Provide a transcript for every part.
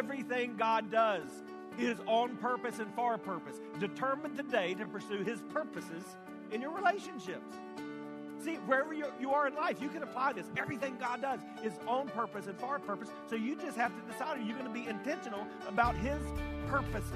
Everything God does is on purpose and for a purpose. Determined today to pursue His purposes in your relationships. See, wherever you, are in life, you can apply this. Everything God does is on purpose and for a purpose. So you just have to decide are you going to be intentional about His purposes?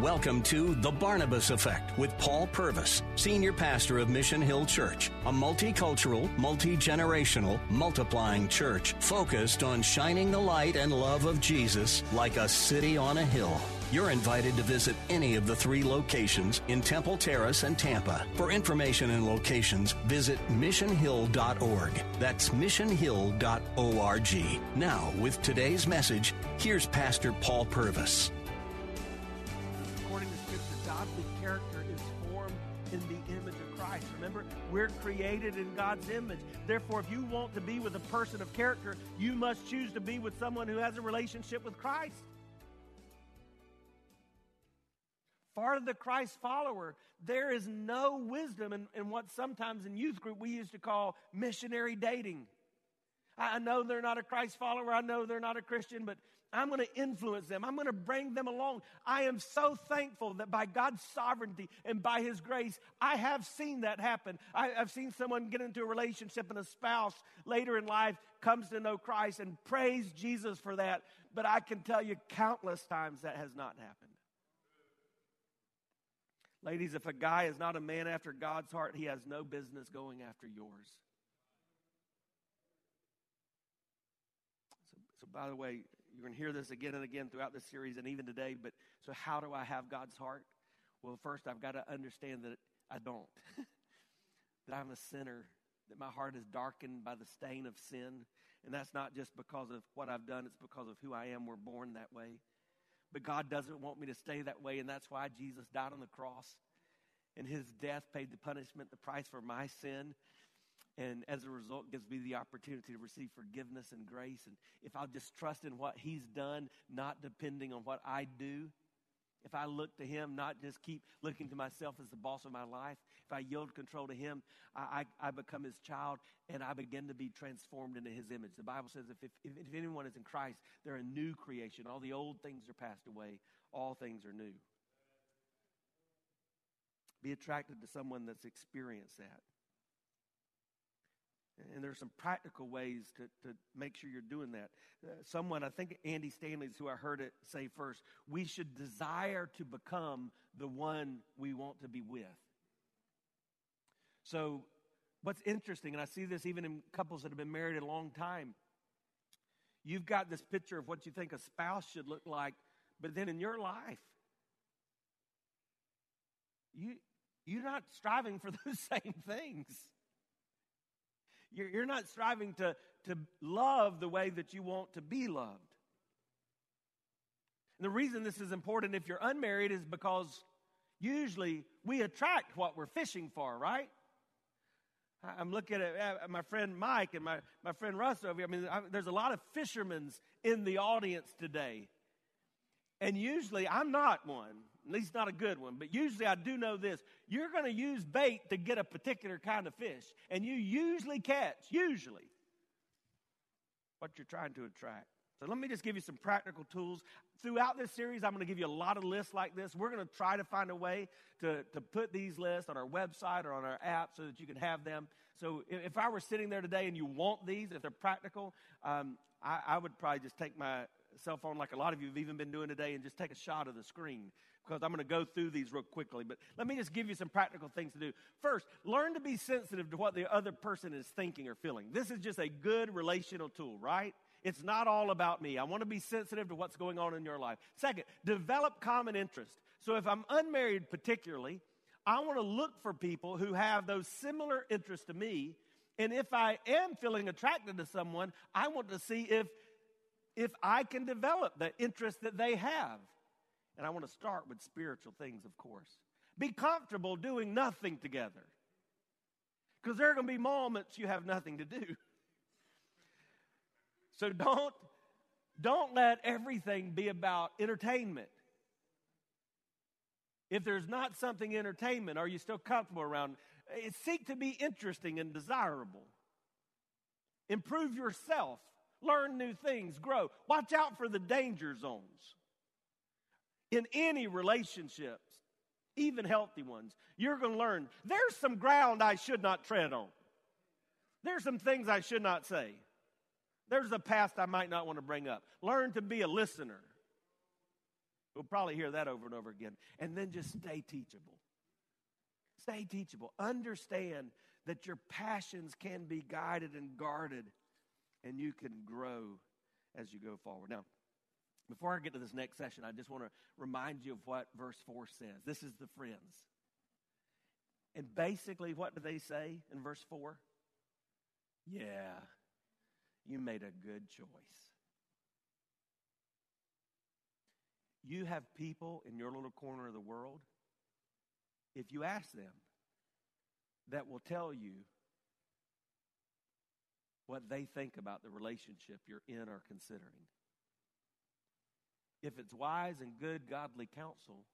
Welcome to The Barnabas Effect with Paul Purvis, Senior Pastor of Mission Hill Church, a multicultural, multi generational, multiplying church focused on shining the light and love of Jesus like a city on a hill. You're invited to visit any of the three locations in Temple Terrace and Tampa. For information and locations, visit missionhill.org. That's missionhill.org. Now, with today's message, here's Pastor Paul Purvis. According to Scripture, godly character is formed in the image of Christ. Remember, we're created in God's image. Therefore, if you want to be with a person of character, you must choose to be with someone who has a relationship with Christ. Of the Christ follower, there is no wisdom in, in what sometimes in youth group we used to call missionary dating. I, I know they're not a Christ follower, I know they're not a Christian, but I'm going to influence them. I'm going to bring them along. I am so thankful that by God's sovereignty and by His grace, I have seen that happen. I, have seen someone get into a relationship and a spouse later in life comes to know Christ and praise Jesus for that. But I can tell you countless times that has not happened. Ladies, if a guy is not a man after God's heart, he has no business going after yours. So, so by the way, you're going to hear this again and again throughout this series and even today, but so how do I have God's heart? Well, first, I've got to understand that I don't, that I'm a sinner, that my heart is darkened by the stain of sin. And that's not just because of what I've done, it's because of who I am. We're born that way. But God doesn't want me to stay that way, and that's why Jesus died on the cross. And his death paid the punishment, the price for my sin. And as a result, gives me the opportunity to receive forgiveness and grace. And if I'll just trust in what he's done, not depending on what I do, if I look to Him, not just keep looking to myself as the boss of my life, if I yield control to Him, I, I, I become His child and I begin to be transformed into His image. The Bible says if, if, if anyone is in Christ, they're a new creation. All the old things are passed away, all things are new. Be attracted to someone that's experienced that. And there's some practical ways to, to make sure you're doing that. Uh, someone, I think Andy Stanley's who I heard it say first, we should desire to become the one we want to be with. So, what's interesting, and I see this even in couples that have been married a long time, you've got this picture of what you think a spouse should look like, but then in your life, you, you're not striving for those same things. You're, you're not striving to, to love the way that you want to be loved. And the reason this is important if you're unmarried is because usually we attract what we're fishing for, right? I'm looking at my friend Mike and my, my friend Russ over here. I mean, I, there's a lot of fishermen in the audience today. And usually I'm not one, at least not a good one, but usually I do know this. You're going to use bait to get a particular kind of fish, and you usually catch, usually, what you're trying to attract. So let me just give you some practical tools. Throughout this series, I'm going to give you a lot of lists like this. We're going to try to find a way to, to put these lists on our website or on our app so that you can have them. So if I were sitting there today and you want these, if they're practical, um, I, I would probably just take my cell phone like a lot of you have even been doing today and just take a shot of the screen because I'm going to go through these real quickly. But let me just give you some practical things to do. First, learn to be sensitive to what the other person is thinking or feeling. This is just a good relational tool, right? It's not all about me. I want to be sensitive to what's going on in your life. Second, develop common interest. So if I'm unmarried, particularly, I want to look for people who have those similar interests to me. And if I am feeling attracted to someone, I want to see if if I can develop the interest that they have. And I want to start with spiritual things, of course. Be comfortable doing nothing together. Because there are going to be moments you have nothing to do. So don't, don't let everything be about entertainment. If there's not something entertainment, are you still comfortable around? Eh, seek to be interesting and desirable. Improve yourself. Learn new things. Grow. Watch out for the danger zones. In any relationships, even healthy ones, you're going to learn there's some ground I should not tread on. There's some things I should not say. There's a past I might not want to bring up. Learn to be a listener. We'll probably hear that over and over again. And then just stay teachable. Stay teachable. Understand that your passions can be guided and guarded, and you can grow as you go forward. Now, before I get to this next session, I just want to remind you of what verse 4 says. This is the friends. And basically, what do they say in verse 4? Yeah, you made a good choice. You have people in your little corner of the world, if you ask them, that will tell you what they think about the relationship you're in or considering. If it's wise and good, godly counsel,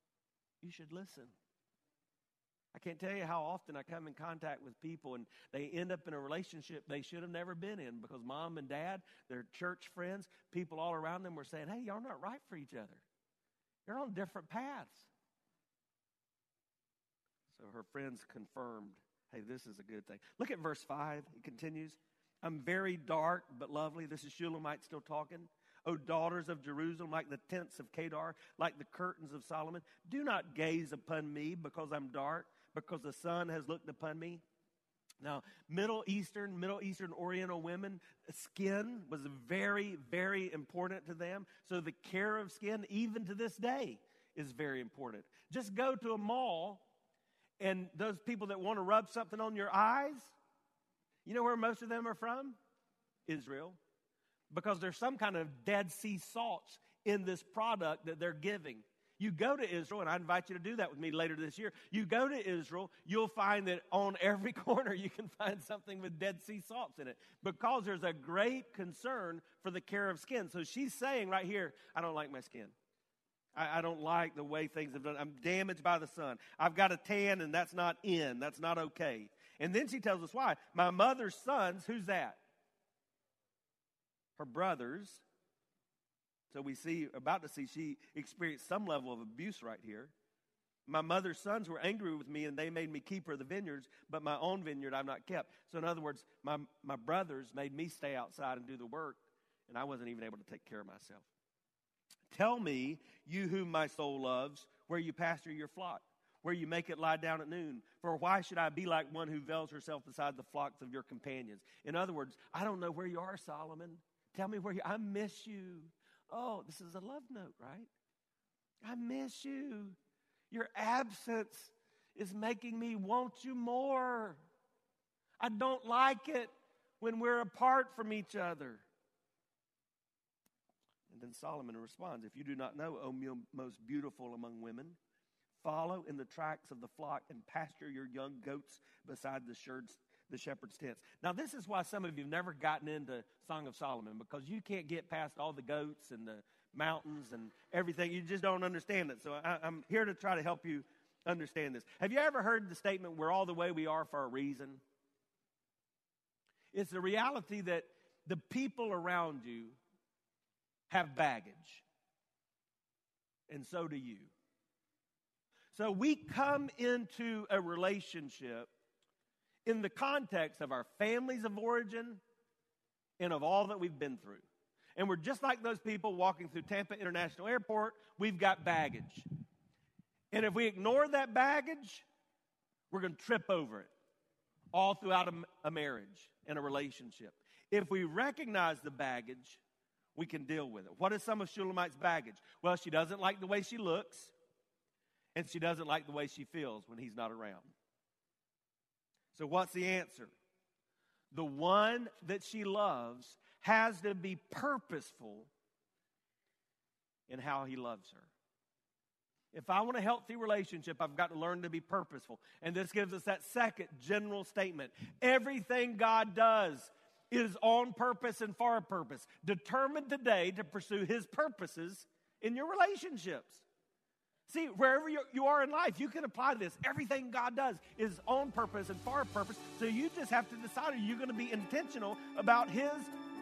you should listen. I can't tell you how often I come in contact with people and they end up in a relationship they should have never been in because mom and dad, their church friends, people all around them were saying, hey, y'all not right for each other. You're on different paths. So her friends confirmed, hey, this is a good thing. Look at verse 5. It continues. I'm very dark but lovely. This is Shulamite still talking. O daughters of Jerusalem, like the tents of Kedar, like the curtains of Solomon, do not gaze upon me because I'm dark, because the sun has looked upon me. Now, Middle Eastern, Middle Eastern Oriental women, skin was very, very important to them. So the care of skin, even to this day, is very important. Just go to a mall, and those people that want to rub something on your eyes, you know where most of them are from? Israel. Because there's some kind of Dead Sea salts in this product that they're giving. You go to Israel, and I invite you to do that with me later this year. You go to Israel, you'll find that on every corner you can find something with Dead Sea salts in it because there's a great concern for the care of skin. So she's saying right here, I don't like my skin. I, I don't like the way things have done. I'm damaged by the sun. I've got a tan, and that's not in. That's not okay. And then she tells us why. My mother's sons, who's that? Her brothers so we see, about to see, she experienced some level of abuse right here. My mother's sons were angry with me and they made me keep her the vineyards, but my own vineyard I've not kept. So, in other words, my, my brothers made me stay outside and do the work, and I wasn't even able to take care of myself. Tell me, you whom my soul loves, where you pasture your flock, where you make it lie down at noon. For why should I be like one who veils herself beside the flocks of your companions? In other words, I don't know where you are, Solomon. Tell me where you I miss you. Oh, this is a love note, right? I miss you. Your absence is making me want you more. I don't like it when we're apart from each other. And then Solomon responds If you do not know, O most beautiful among women, follow in the tracks of the flock and pasture your young goats beside the the shepherd's tents. Now, this is why some of you have never gotten into Song of Solomon because you can't get past all the goats and the mountains and everything. You just don't understand it. So I, I'm here to try to help you understand this. Have you ever heard the statement, we're all the way we are for a reason? It's the reality that the people around you have baggage, and so do you. So we come into a relationship in the context of our families of origin and of all that we've been through. And we're just like those people walking through Tampa International Airport. We've got baggage. And if we ignore that baggage, we're going to trip over it all throughout a, a, marriage and a relationship. If we recognize the baggage, we can deal with it. What is some of Shulamite's baggage? Well, she doesn't like the way she looks, and she doesn't like the way she feels when he's not around. So, what's the answer? The one that she loves has to be purposeful in how he loves her. If I want a healthy relationship, I've got to learn to be purposeful. And this gives us that second general statement. Everything God does is on purpose and for a purpose. Determined today to pursue his purposes in your relationships. See, wherever you are in life, you can apply this. Everything God does is on purpose and for a purpose. So you just have to decide are you going to be intentional about his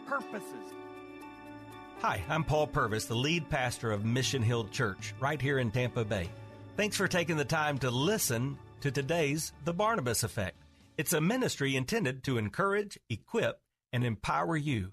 purposes? Hi, I'm Paul Purvis, the lead pastor of Mission Hill Church right here in Tampa Bay. Thanks for taking the time to listen to today's The Barnabas Effect. It's a ministry intended to encourage, equip, and empower you.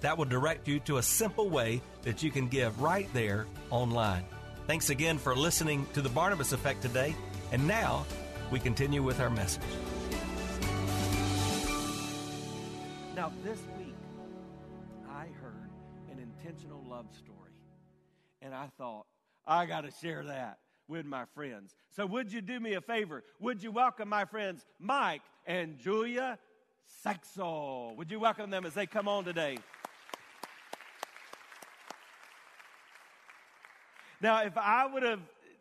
That will direct you to a simple way that you can give right there online. Thanks again for listening to The Barnabas Effect today. And now we continue with our message. Now, this week, I heard an intentional love story. And I thought, I got to share that with my friends. So, would you do me a favor? Would you welcome my friends Mike and Julia Sexol? Would you welcome them as they come on today? Now, if I would have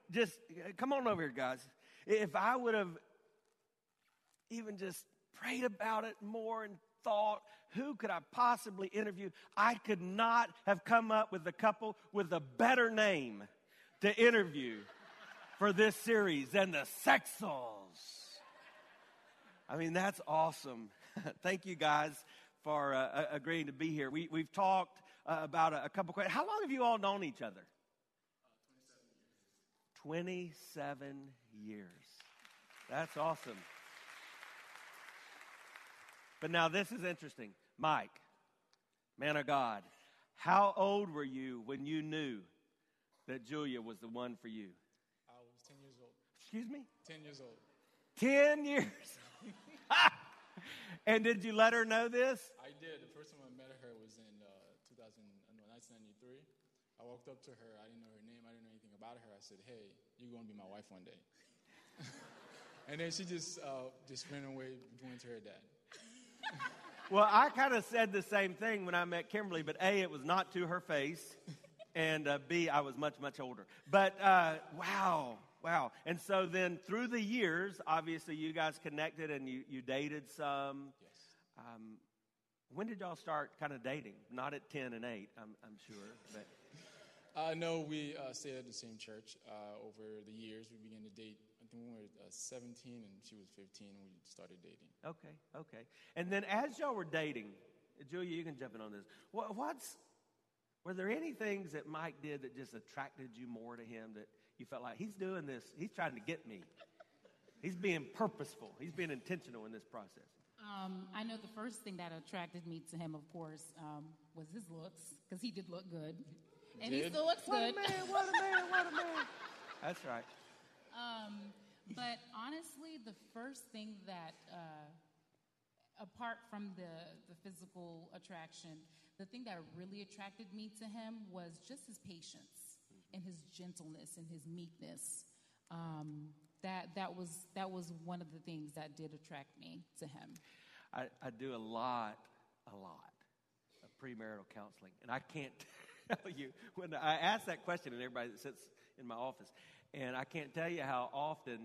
just, come on over here, guys. If I would have even just prayed about it more and thought, who could I possibly interview? I could not have come up with a couple with a better name to interview for this series than the Sexals. I mean, that's awesome. Thank you guys for uh, agreeing to be here. We, we've talked uh, about a, a couple questions. How long have you all known each other? Uh, 27 years. That's awesome. But now this is interesting. Mike, man of God, how old were you when you knew that Julia was the one for you? I was 10 years old. Excuse me? 10 years old. 10 years. and did you let her know this? I did. The first time I met her was in uh, 2000, 1993. I walked up to her. I didn't know her name. I didn't know anything about her. I said, hey, you're going to be my wife one day. and then she just, uh, just ran away, went to her dad well, I kind of said the same thing when I met Kimberly, but A, it was not to her face, and uh, B, I was much, much older. But uh, wow, wow. And so then through the years, obviously you guys connected and you, you dated some. Yes. Um, when did y'all start kind of dating? Not at 10 and 8, I'm, I'm sure. But. Uh, no, we uh, stayed at the same church. Uh, over the years, we began to date I think we were uh, 17 and she was 15 we started dating. Okay, okay. And then as y'all were dating, Julia, you can jump in on this. What, what's, were there any things that Mike did that just attracted you more to him that you felt like he's doing this, he's trying to get me? He's being purposeful, he's being intentional in this process. Um, I know the first thing that attracted me to him, of course, um, was his looks, because he did look good. And did? he still looks what good. What a man, what a man, what a man. That's right. Um, but honestly, the first thing that, uh, apart from the, the physical attraction, the thing that really attracted me to him was just his patience and his gentleness and his meekness. Um, that, that, was, that was one of the things that did attract me to him. I, I do a lot, a lot of premarital counseling. And I can't tell you, when I ask that question, and everybody that sits in my office, and I can't tell you how often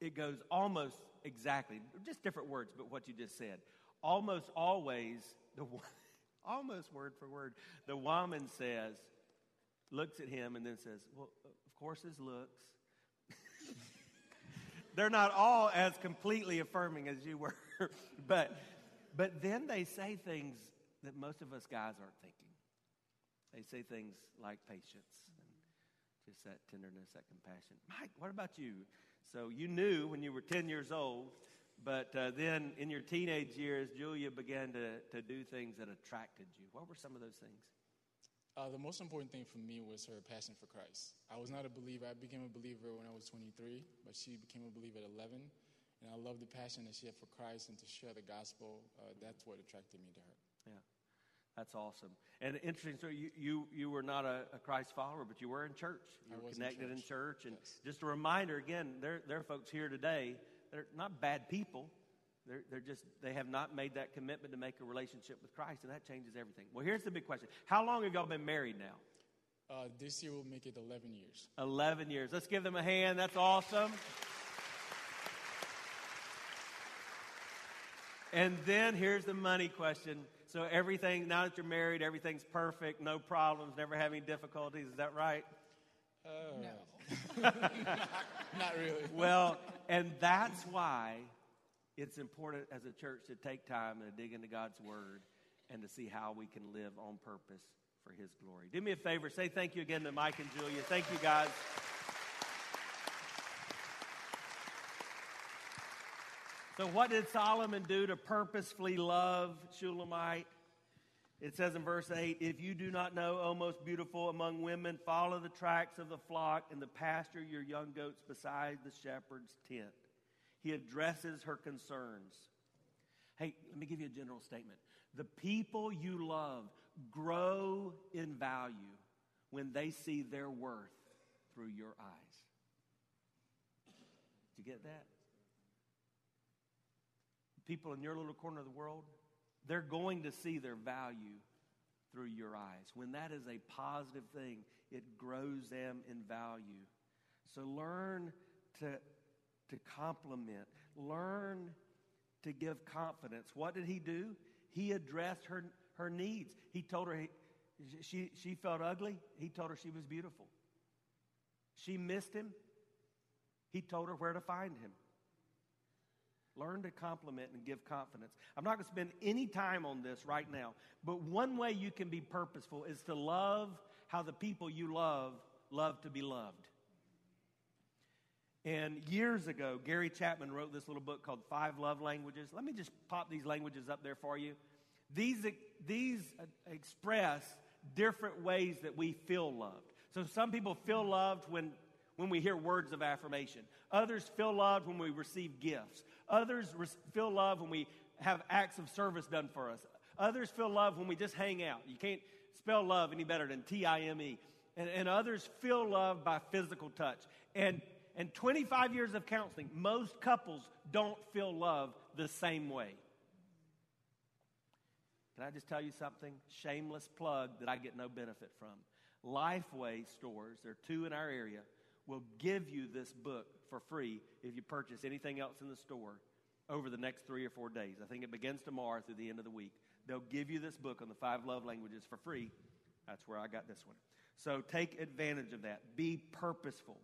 it goes almost exactly, just different words, but what you just said. Almost always, the almost word for word, the woman says, looks at him and then says, Well, of course, his looks. They're not all as completely affirming as you were, but, but then they say things that most of us guys aren't thinking. They say things like patience and just that tenderness, that compassion. Mike, what about you? So you knew when you were 10 years old, but uh, then in your teenage years, Julia began to, to do things that attracted you. What were some of those things? Uh, the most important thing for me was her passion for Christ. I was not a believer. I became a believer when I was 23, but she became a believer at 11. And I love the passion that she had for Christ and to share the gospel. Uh, that's what attracted me to her. Yeah, that's awesome. And interesting, so you, you, you were not a, a Christ follower, but you were in church. You I were was in connected in church. church. And Yes. just a reminder again, there, there are folks here today, they're not bad people. They're, they're just, they have not made that commitment to make a relationship with Christ, and that changes everything. Well, here's the big question How long have y'all been married now? Uh, this year will make it 11 years. 11 years. Let's give them a hand. That's awesome. And then here's the money question. So, everything, now that you're married, everything's perfect, no problems, never having difficulties. Is that right? Oh. No. Not really. Well, and that's why it's important as a church to take time and to dig into God's Word and to see how we can live on purpose for His glory. Do me a favor, say thank you again to Mike and Julia. Thank you, guys. So, what did Solomon do to purposefully love Shulamite? It says in verse 8 If you do not know, O most beautiful among women, follow the tracks of the flock and the pasture your young goats beside the shepherd's tent. He addresses her concerns. Hey, let me give you a general statement. The people you love grow in value when they see their worth through your eyes. Did you get that? People in your little corner of the world, they're going to see their value through your eyes. When that is a positive thing, it grows them in value. So learn to, to compliment, learn to give confidence. What did he do? He addressed her, her needs. He told her he, she, she felt ugly. He told her she was beautiful. She missed him. He told her where to find him. Learn to compliment and give confidence. I'm not going to spend any time on this right now, but one way you can be purposeful is to love how the people you love love to be loved. And years ago, Gary Chapman wrote this little book called Five Love Languages. Let me just pop these languages up there for you. These, these express different ways that we feel loved. So some people feel loved when, when we hear words of affirmation. Others feel loved when we receive gifts. Others re- feel love when we have acts of service done for us. Others feel love when we just hang out. You can't spell love any better than T I M E. And, and others feel love by physical touch. And and 25 years of counseling, most couples don't feel love the same way. Can I just tell you something? Shameless plug that I get no benefit from. Lifeway stores, there are two in our area, will give you this book for free if you purchase anything else in the store over the next three or four days. I think it begins tomorrow through the end of the week. They'll give you this book on the five love languages for free. That's where I got this one. So take advantage of that. Be purposeful.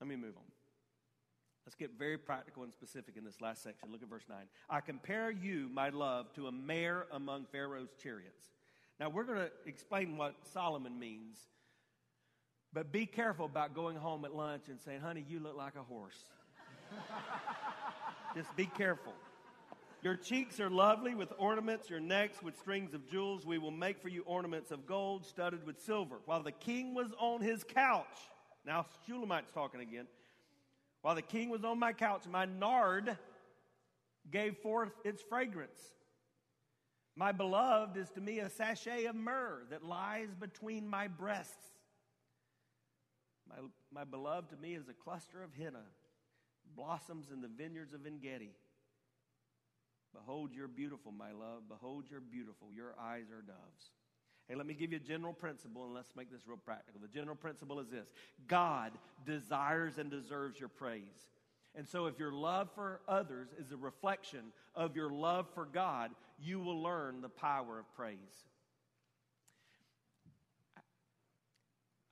Let me move on. Let's get very practical and specific in this last section. Look at verse 9. I compare you, my love, to a mare among Pharaoh's chariots. Now, we're going to explain what Solomon means, but be careful about going home at lunch and saying, honey, you look like a horse. Just be careful. Your cheeks are lovely with ornaments, your necks with strings of jewels. We will make for you ornaments of gold studded with silver. While the king was on his couch, now Shulamite's talking again. While the king was on my couch, my nard gave forth its fragrance. My beloved is to me a sachet of myrrh that lies between my breasts. My, my beloved to me is a cluster of henna, blossoms in the vineyards of Engedi. Behold, you're beautiful, my love. Behold, you're beautiful. Your eyes are doves. Hey, let me give you a general principle and let's make this real practical. The general principle is this God desires and deserves your praise. And so, if your love for others is a reflection of your love for God, you will learn the power of praise.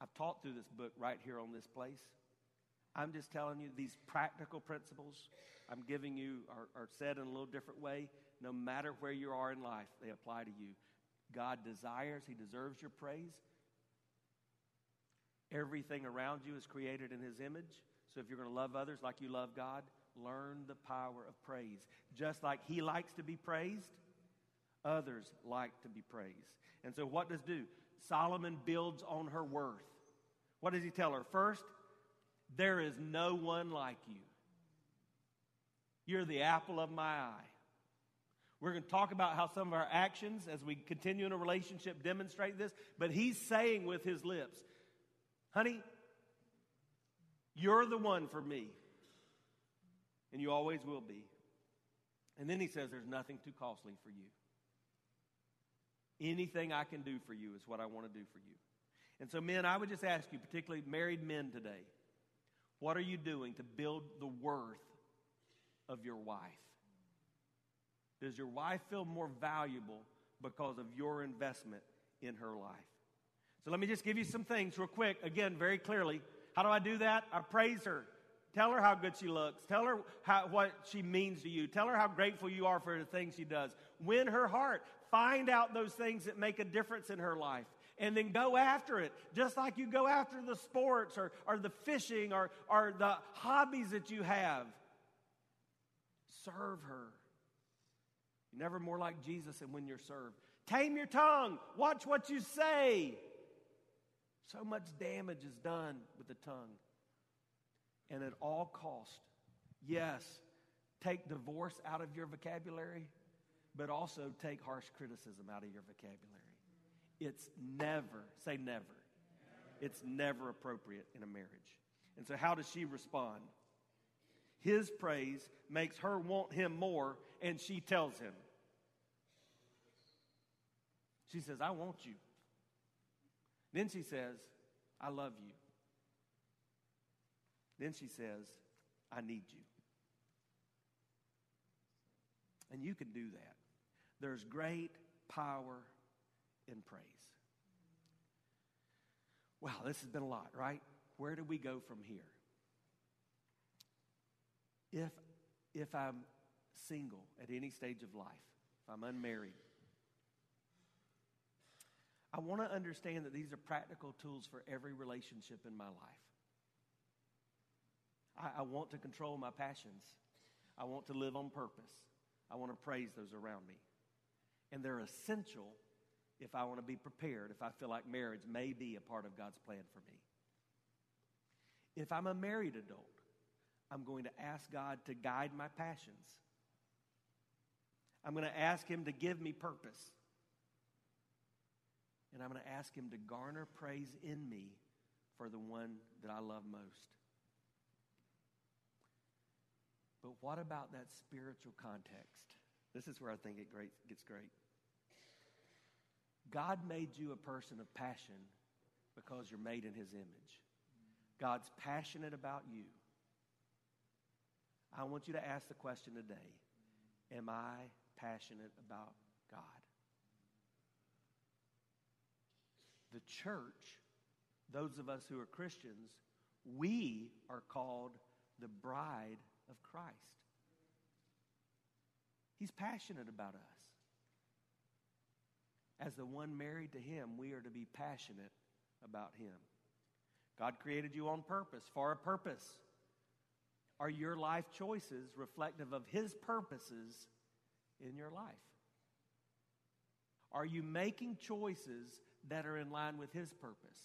I've taught through this book right here on this place. I'm just telling you these practical principles I'm giving you are, are said in a little different way. No matter where you are in life, they apply to you. God desires, He deserves your praise. Everything around you is created in His image. So if you're going to love others like you love God, learn the power of praise. Just like He likes to be praised, Others like to be praised. And so, what does do? Solomon builds on her worth. What does he tell her? First, there is no one like you. You're the apple of my eye. We're going to talk about how some of our actions as we continue in a relationship demonstrate this, but he's saying with his lips, honey, you're the one for me, and you always will be. And then he says, There's nothing too costly for you. Anything I can do for you is what I want to do for you. And so, men, I would just ask you, particularly married men today, what are you doing to build the worth of your wife? Does your wife feel more valuable because of your investment in her life? So let me just give you some things real quick, again, very clearly. How do I do that? I praise her. Tell her how good she looks. Tell her how, what she means to you. Tell her how grateful you are for the things she does. Win her heart. Find out those things that make a difference in her life. And then go after it, just like you go after the sports or, or the fishing or, or the hobbies that you have. Serve her. You're never more like Jesus than when you're served. Tame your tongue. Watch what you say. So much damage is done with the tongue. And at all cost, yes, take divorce out of your vocabulary, but also take harsh criticism out of your vocabulary. It's never, say never. It's never appropriate in a marriage. And so, how does she respond? His praise makes her want him more, and she tells him. She says, I want you. Then she says, I love you. Then she says, I need you. And you can do that. There's great power in praise. Wow, this has been a lot, right? Where do we go from here? If, if I'm single at any stage of life, if I'm unmarried, I want to understand that these are practical tools for every relationship in my life. I, I, want to control my passions. I want to live on purpose. I want to praise those around me. And they're essential if I want to be prepared, if I feel like marriage may be a part of God's plan for me. If I'm a married adult, I'm going to ask God to guide my passions. I'm going to ask Him to give me purpose. And I'm going to ask Him to garner praise in me for the one that I love most. But what about that spiritual context? This is where I think it great, gets great. God made you a person of passion because you're made in His image. God's passionate about you. I want you to ask the question today Am I passionate about God? The church, those of us who are Christians, we are called the bride of Christ. He's passionate about us. As the one married to Him, we are to be passionate about Him. God created you on purpose, for a purpose. Are your life choices reflective of His purposes in your life? Are you making choices that are in line with His purpose?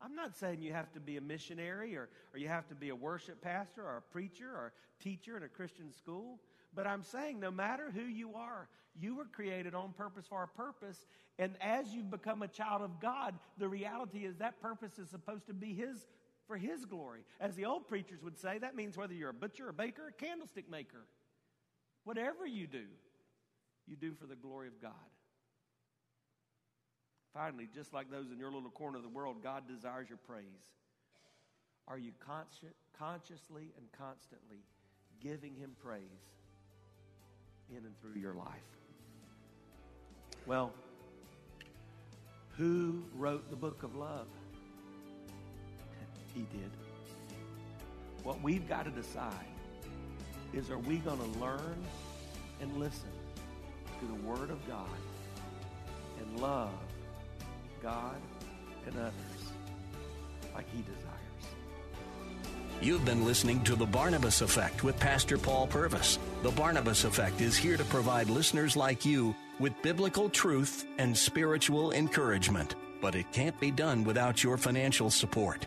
I'm not saying you have to be a missionary or, or you have to be a worship pastor or a preacher or a teacher in a Christian school, but I'm saying no matter who you are, you were created on purpose for a purpose. And as you've become a child of God, the reality is that purpose is supposed to be His for His glory. As the old preachers would say, that means whether you're a butcher, a baker, a candlestick maker, whatever you do, you do for the glory of God. Finally, just like those in your little corner of the world, God desires your praise. Are you consci- consciously and constantly giving Him praise in and through your life? Well, who wrote the book of love? He did. What we've got to decide is are we going to learn and listen to the Word of God and love God and others like He desires. You've been listening to The Barnabas Effect with Pastor Paul Purvis. The Barnabas Effect is here to provide listeners like you with biblical truth and spiritual encouragement. But it can't be done without your financial support.